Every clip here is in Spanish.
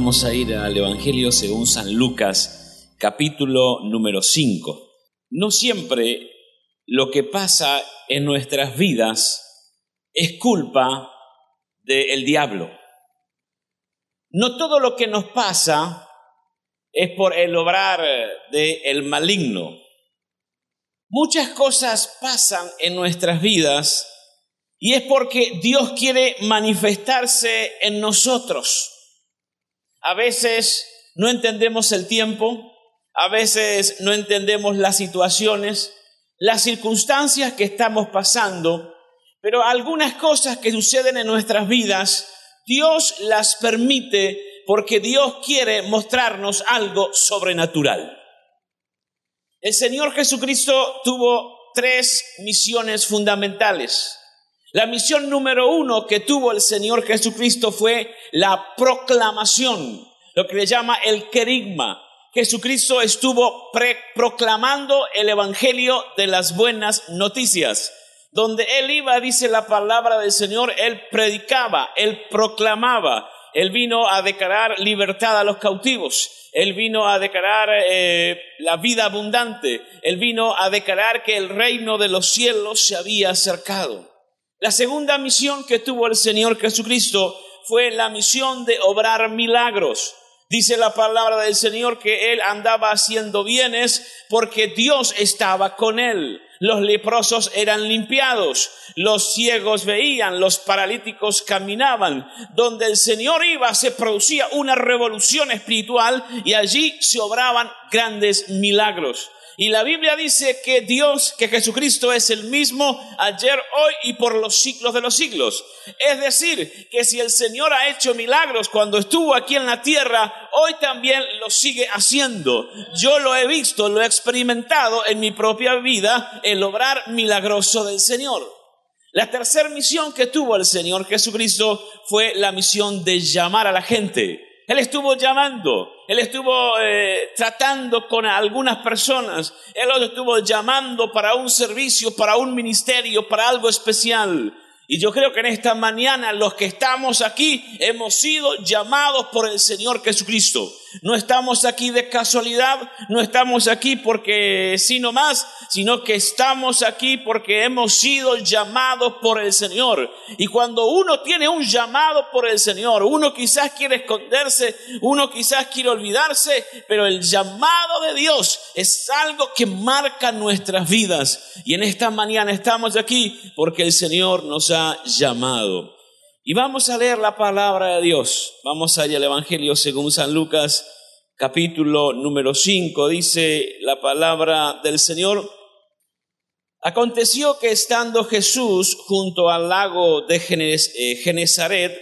Vamos a ir al Evangelio según San Lucas, capítulo número 5. No siempre lo que pasa en nuestras vidas es culpa del diablo. No todo lo que nos pasa es por el obrar del maligno. Muchas cosas pasan en nuestras vidas y es porque Dios quiere manifestarse en nosotros. A veces no entendemos el tiempo, a veces no entendemos las situaciones, las circunstancias que estamos pasando, pero algunas cosas que suceden en nuestras vidas, Dios las permite porque Dios quiere mostrarnos algo sobrenatural. El Señor Jesucristo tuvo tres misiones fundamentales. La misión número uno que tuvo el Señor Jesucristo fue la proclamación, lo que le llama el querigma. Jesucristo estuvo proclamando el Evangelio de las buenas noticias. Donde él iba, dice la palabra del Señor, él predicaba, él proclamaba, él vino a declarar libertad a los cautivos, él vino a declarar eh, la vida abundante, él vino a declarar que el reino de los cielos se había acercado. La segunda misión que tuvo el Señor Jesucristo fue la misión de obrar milagros. Dice la palabra del Señor que él andaba haciendo bienes porque Dios estaba con él. Los leprosos eran limpiados, los ciegos veían, los paralíticos caminaban. Donde el Señor iba se producía una revolución espiritual y allí se obraban grandes milagros. Y la Biblia dice que Dios, que Jesucristo es el mismo ayer, hoy y por los siglos de los siglos. Es decir, que si el Señor ha hecho milagros cuando estuvo aquí en la tierra, hoy también lo sigue haciendo. Yo lo he visto, lo he experimentado en mi propia vida, el obrar milagroso del Señor. La tercera misión que tuvo el Señor Jesucristo fue la misión de llamar a la gente. Él estuvo llamando, él estuvo eh, tratando con algunas personas, él los estuvo llamando para un servicio, para un ministerio, para algo especial. Y yo creo que en esta mañana los que estamos aquí hemos sido llamados por el Señor Jesucristo. No estamos aquí de casualidad, no estamos aquí porque sí más, sino que estamos aquí porque hemos sido llamados por el Señor. Y cuando uno tiene un llamado por el Señor, uno quizás quiere esconderse, uno quizás quiere olvidarse, pero el llamado de Dios es algo que marca nuestras vidas. Y en esta mañana estamos aquí porque el Señor nos ha llamado. Y vamos a leer la palabra de Dios. Vamos ir al Evangelio según San Lucas, capítulo número 5. Dice la palabra del Señor. Aconteció que estando Jesús junto al lago de eh, Genezaret,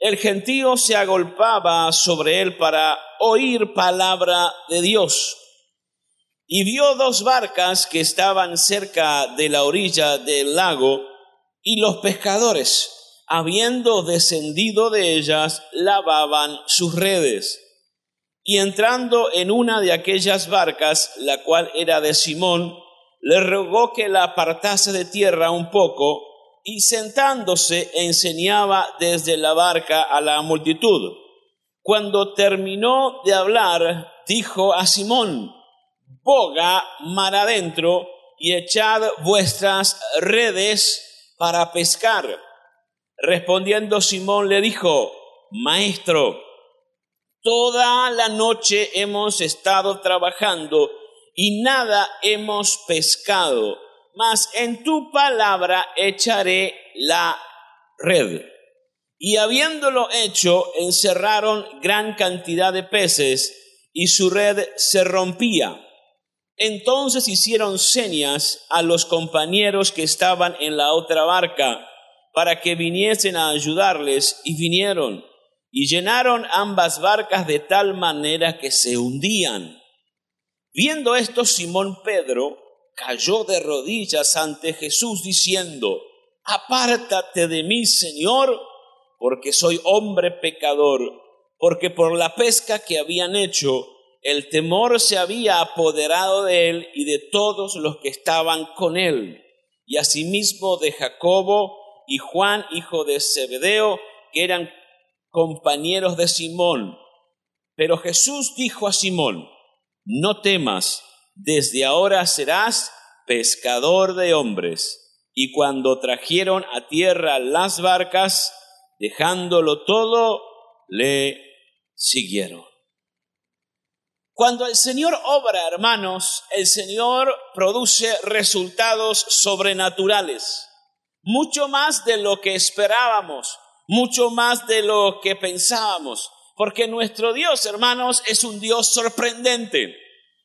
el gentío se agolpaba sobre él para oír palabra de Dios. Y vio dos barcas que estaban cerca de la orilla del lago, y los pescadores habiendo descendido de ellas, lavaban sus redes. Y entrando en una de aquellas barcas, la cual era de Simón, le rogó que la apartase de tierra un poco, y sentándose enseñaba desde la barca a la multitud. Cuando terminó de hablar, dijo a Simón, boga mar adentro y echad vuestras redes para pescar. Respondiendo Simón le dijo, Maestro, toda la noche hemos estado trabajando y nada hemos pescado, mas en tu palabra echaré la red. Y habiéndolo hecho, encerraron gran cantidad de peces y su red se rompía. Entonces hicieron señas a los compañeros que estaban en la otra barca para que viniesen a ayudarles y vinieron y llenaron ambas barcas de tal manera que se hundían. Viendo esto, Simón Pedro cayó de rodillas ante Jesús diciendo, Apártate de mí, Señor, porque soy hombre pecador, porque por la pesca que habían hecho, el temor se había apoderado de él y de todos los que estaban con él, y asimismo de Jacobo, y Juan, hijo de Zebedeo, que eran compañeros de Simón. Pero Jesús dijo a Simón, no temas, desde ahora serás pescador de hombres. Y cuando trajeron a tierra las barcas, dejándolo todo, le siguieron. Cuando el Señor obra, hermanos, el Señor produce resultados sobrenaturales, mucho más de lo que esperábamos, mucho más de lo que pensábamos, porque nuestro Dios, hermanos, es un Dios sorprendente.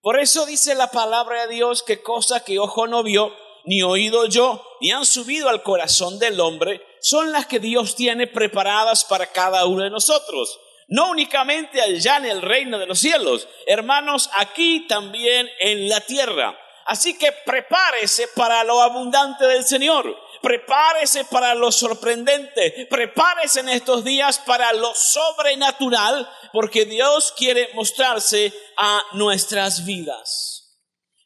Por eso dice la palabra de Dios que cosa que ojo no vio, ni oído yo, ni han subido al corazón del hombre, son las que Dios tiene preparadas para cada uno de nosotros no únicamente allá en el reino de los cielos, hermanos, aquí también en la tierra. Así que prepárese para lo abundante del Señor, prepárese para lo sorprendente, prepárese en estos días para lo sobrenatural, porque Dios quiere mostrarse a nuestras vidas.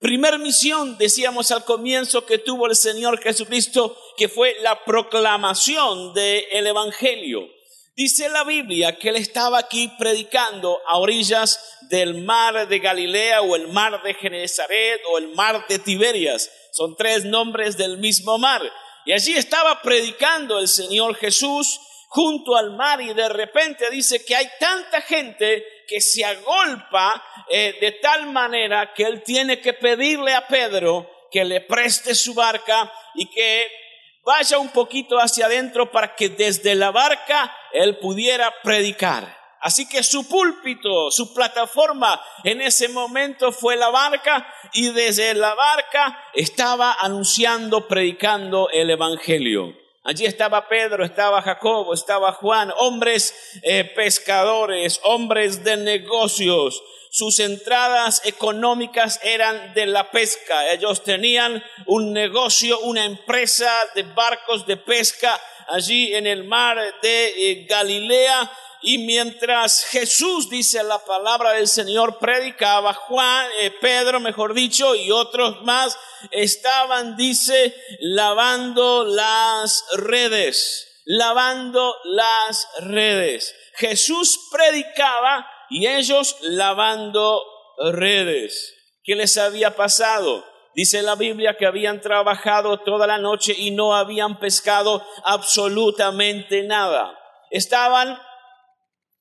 Primer misión, decíamos al comienzo, que tuvo el Señor Jesucristo, que fue la proclamación del Evangelio. Dice la Biblia que él estaba aquí predicando a orillas del mar de Galilea o el mar de Genezaret o el mar de Tiberias. Son tres nombres del mismo mar. Y allí estaba predicando el Señor Jesús junto al mar y de repente dice que hay tanta gente que se agolpa eh, de tal manera que él tiene que pedirle a Pedro que le preste su barca y que vaya un poquito hacia adentro para que desde la barca él pudiera predicar. Así que su púlpito, su plataforma en ese momento fue la barca y desde la barca estaba anunciando, predicando el Evangelio. Allí estaba Pedro, estaba Jacobo, estaba Juan, hombres eh, pescadores, hombres de negocios, sus entradas económicas eran de la pesca. Ellos tenían un negocio, una empresa de barcos de pesca allí en el mar de eh, Galilea. Y mientras Jesús, dice la palabra del Señor, predicaba, Juan, eh, Pedro, mejor dicho, y otros más, estaban, dice, lavando las redes, lavando las redes. Jesús predicaba y ellos lavando redes. ¿Qué les había pasado? Dice la Biblia que habían trabajado toda la noche y no habían pescado absolutamente nada. Estaban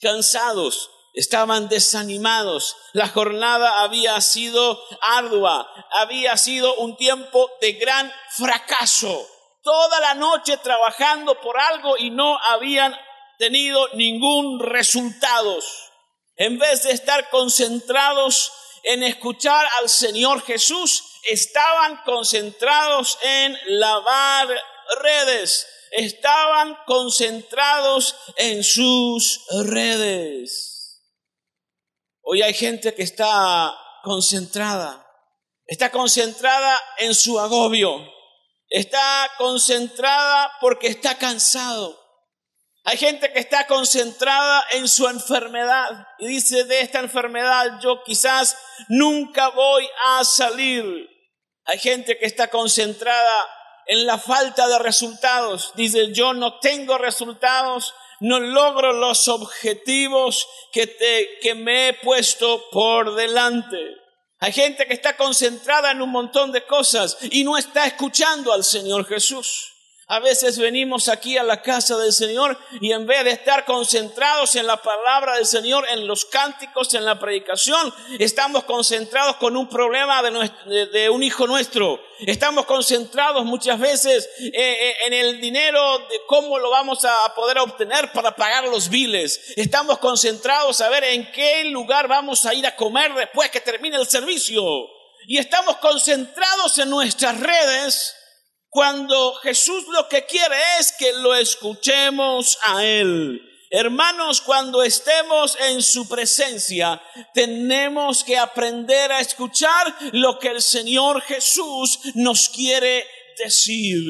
cansados, estaban desanimados. La jornada había sido ardua, había sido un tiempo de gran fracaso. Toda la noche trabajando por algo y no habían tenido ningún resultado en vez de estar concentrados en escuchar al Señor Jesús, estaban concentrados en lavar redes, estaban concentrados en sus redes. Hoy hay gente que está concentrada, está concentrada en su agobio, está concentrada porque está cansado, hay gente que está concentrada en su enfermedad y dice, de esta enfermedad yo quizás nunca voy a salir. Hay gente que está concentrada en la falta de resultados. Dice, yo no tengo resultados, no logro los objetivos que, te, que me he puesto por delante. Hay gente que está concentrada en un montón de cosas y no está escuchando al Señor Jesús. A veces venimos aquí a la casa del Señor y en vez de estar concentrados en la palabra del Señor, en los cánticos, en la predicación, estamos concentrados con un problema de, un hijo nuestro. Estamos concentrados muchas veces eh, eh, en el dinero de cómo lo vamos a poder obtener para pagar los biles. Estamos concentrados a ver en qué lugar vamos a ir a comer después que termine el servicio. Y estamos concentrados en nuestras redes cuando Jesús lo que quiere es que lo escuchemos a Él. Hermanos, cuando estemos en su presencia, tenemos que aprender a escuchar lo que el Señor Jesús nos quiere decir.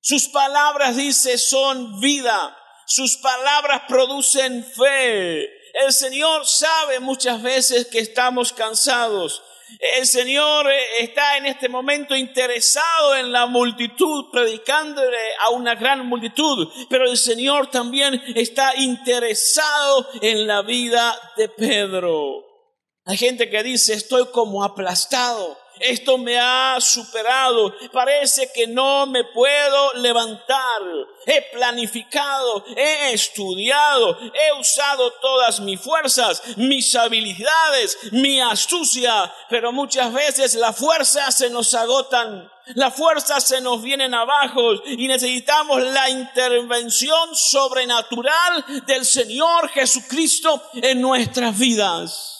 Sus palabras, dice, son vida. Sus palabras producen fe. El Señor sabe muchas veces que estamos cansados El Señor está en este momento interesado en la multitud, predicándole a una gran multitud, pero el Señor también está interesado en la vida de Pedro. Hay gente que dice, estoy como aplastado, esto me ha superado. Parece que no me puedo levantar. He planificado, he estudiado, he usado todas mis fuerzas, mis habilidades, mi astucia, pero muchas veces las fuerzas se nos agotan. Las fuerzas se nos vienen abajo y necesitamos la intervención sobrenatural del Señor Jesucristo en nuestras vidas.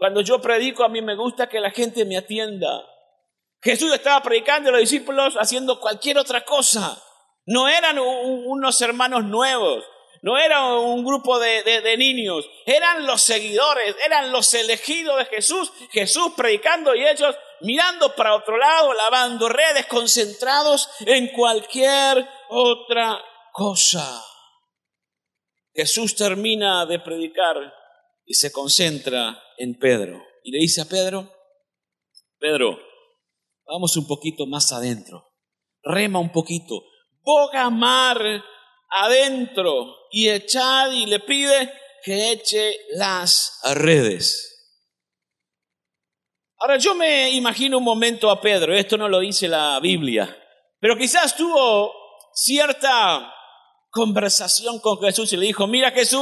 Cuando yo predico, a mí me gusta que la gente me atienda. Jesús estaba predicando y los discípulos haciendo cualquier otra cosa. No eran unos hermanos nuevos, no era un grupo de, de, niños, eran los seguidores, eran los elegidos de Jesús. Jesús predicando y ellos mirando para otro lado, lavando redes, concentrados en cualquier otra cosa. Jesús termina de predicar y se concentra en Pedro. Y le dice a Pedro, Pedro, vamos un poquito más adentro, rema un poquito, boga mar adentro y echad y le pide que eche las redes. Ahora yo me imagino un momento a Pedro, esto no lo dice la Biblia, pero quizás tuvo cierta conversación con Jesús y le dijo, mira Jesús,